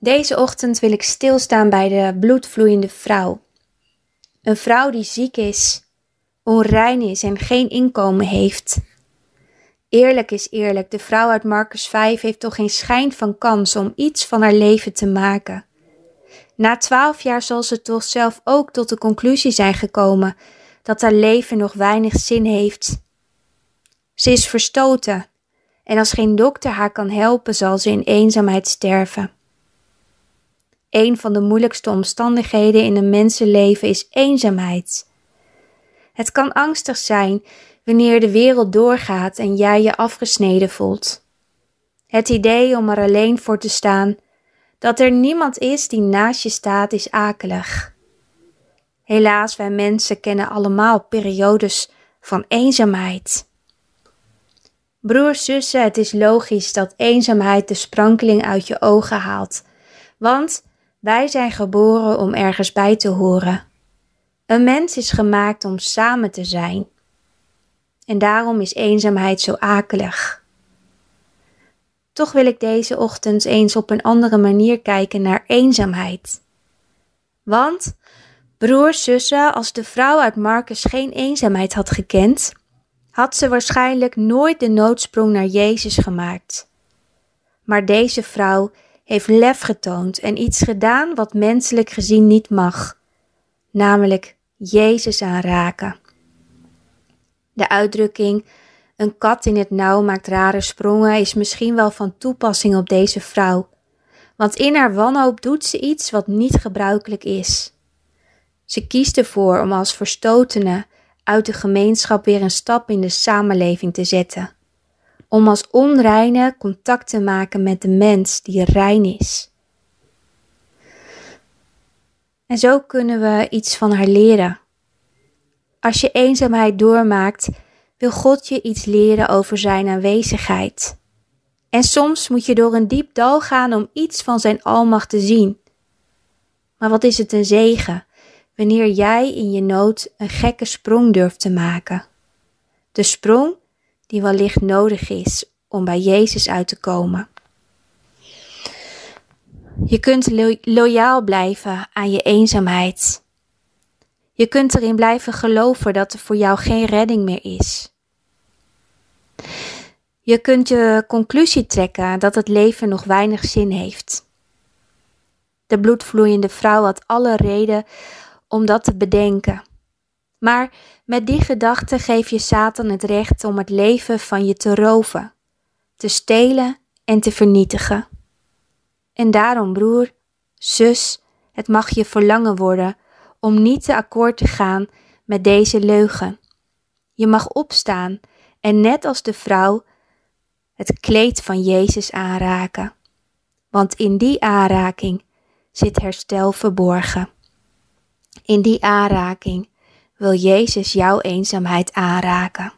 Deze ochtend wil ik stilstaan bij de bloedvloeiende vrouw. Een vrouw die ziek is, onrein is en geen inkomen heeft. Eerlijk is eerlijk, de vrouw uit Marcus 5 heeft toch geen schijn van kans om iets van haar leven te maken. Na twaalf jaar zal ze toch zelf ook tot de conclusie zijn gekomen dat haar leven nog weinig zin heeft. Ze is verstoten en als geen dokter haar kan helpen, zal ze in eenzaamheid sterven. Een van de moeilijkste omstandigheden in een mensenleven is eenzaamheid. Het kan angstig zijn wanneer de wereld doorgaat en jij je afgesneden voelt. Het idee om er alleen voor te staan, dat er niemand is die naast je staat, is akelig. Helaas, wij mensen kennen allemaal periodes van eenzaamheid. Broers, zussen, het is logisch dat eenzaamheid de sprankeling uit je ogen haalt, want wij zijn geboren om ergens bij te horen. Een mens is gemaakt om samen te zijn. En daarom is eenzaamheid zo akelig. Toch wil ik deze ochtend eens op een andere manier kijken naar eenzaamheid. Want, broers, zussen, als de vrouw uit Marcus geen eenzaamheid had gekend, had ze waarschijnlijk nooit de noodsprong naar Jezus gemaakt. Maar deze vrouw heeft lef getoond en iets gedaan wat menselijk gezien niet mag, namelijk Jezus aanraken. De uitdrukking een kat in het nauw maakt rare sprongen is misschien wel van toepassing op deze vrouw, want in haar wanhoop doet ze iets wat niet gebruikelijk is. Ze kiest ervoor om als verstotene uit de gemeenschap weer een stap in de samenleving te zetten om als onreine contact te maken met de mens die rein is. En zo kunnen we iets van haar leren. Als je eenzaamheid doormaakt, wil God je iets leren over Zijn aanwezigheid. En soms moet je door een diep dal gaan om iets van Zijn almacht te zien. Maar wat is het een zegen wanneer jij in je nood een gekke sprong durft te maken? De sprong die wellicht nodig is om bij Jezus uit te komen. Je kunt loyaal blijven aan je eenzaamheid. Je kunt erin blijven geloven dat er voor jou geen redding meer is. Je kunt je conclusie trekken dat het leven nog weinig zin heeft. De bloedvloeiende vrouw had alle reden om dat te bedenken. Maar met die gedachte geef je Satan het recht om het leven van je te roven, te stelen en te vernietigen. En daarom, broer, zus, het mag je verlangen worden om niet te akkoord te gaan met deze leugen. Je mag opstaan en net als de vrouw het kleed van Jezus aanraken, want in die aanraking zit herstel verborgen. In die aanraking wil Jezus jouw eenzaamheid aanraken.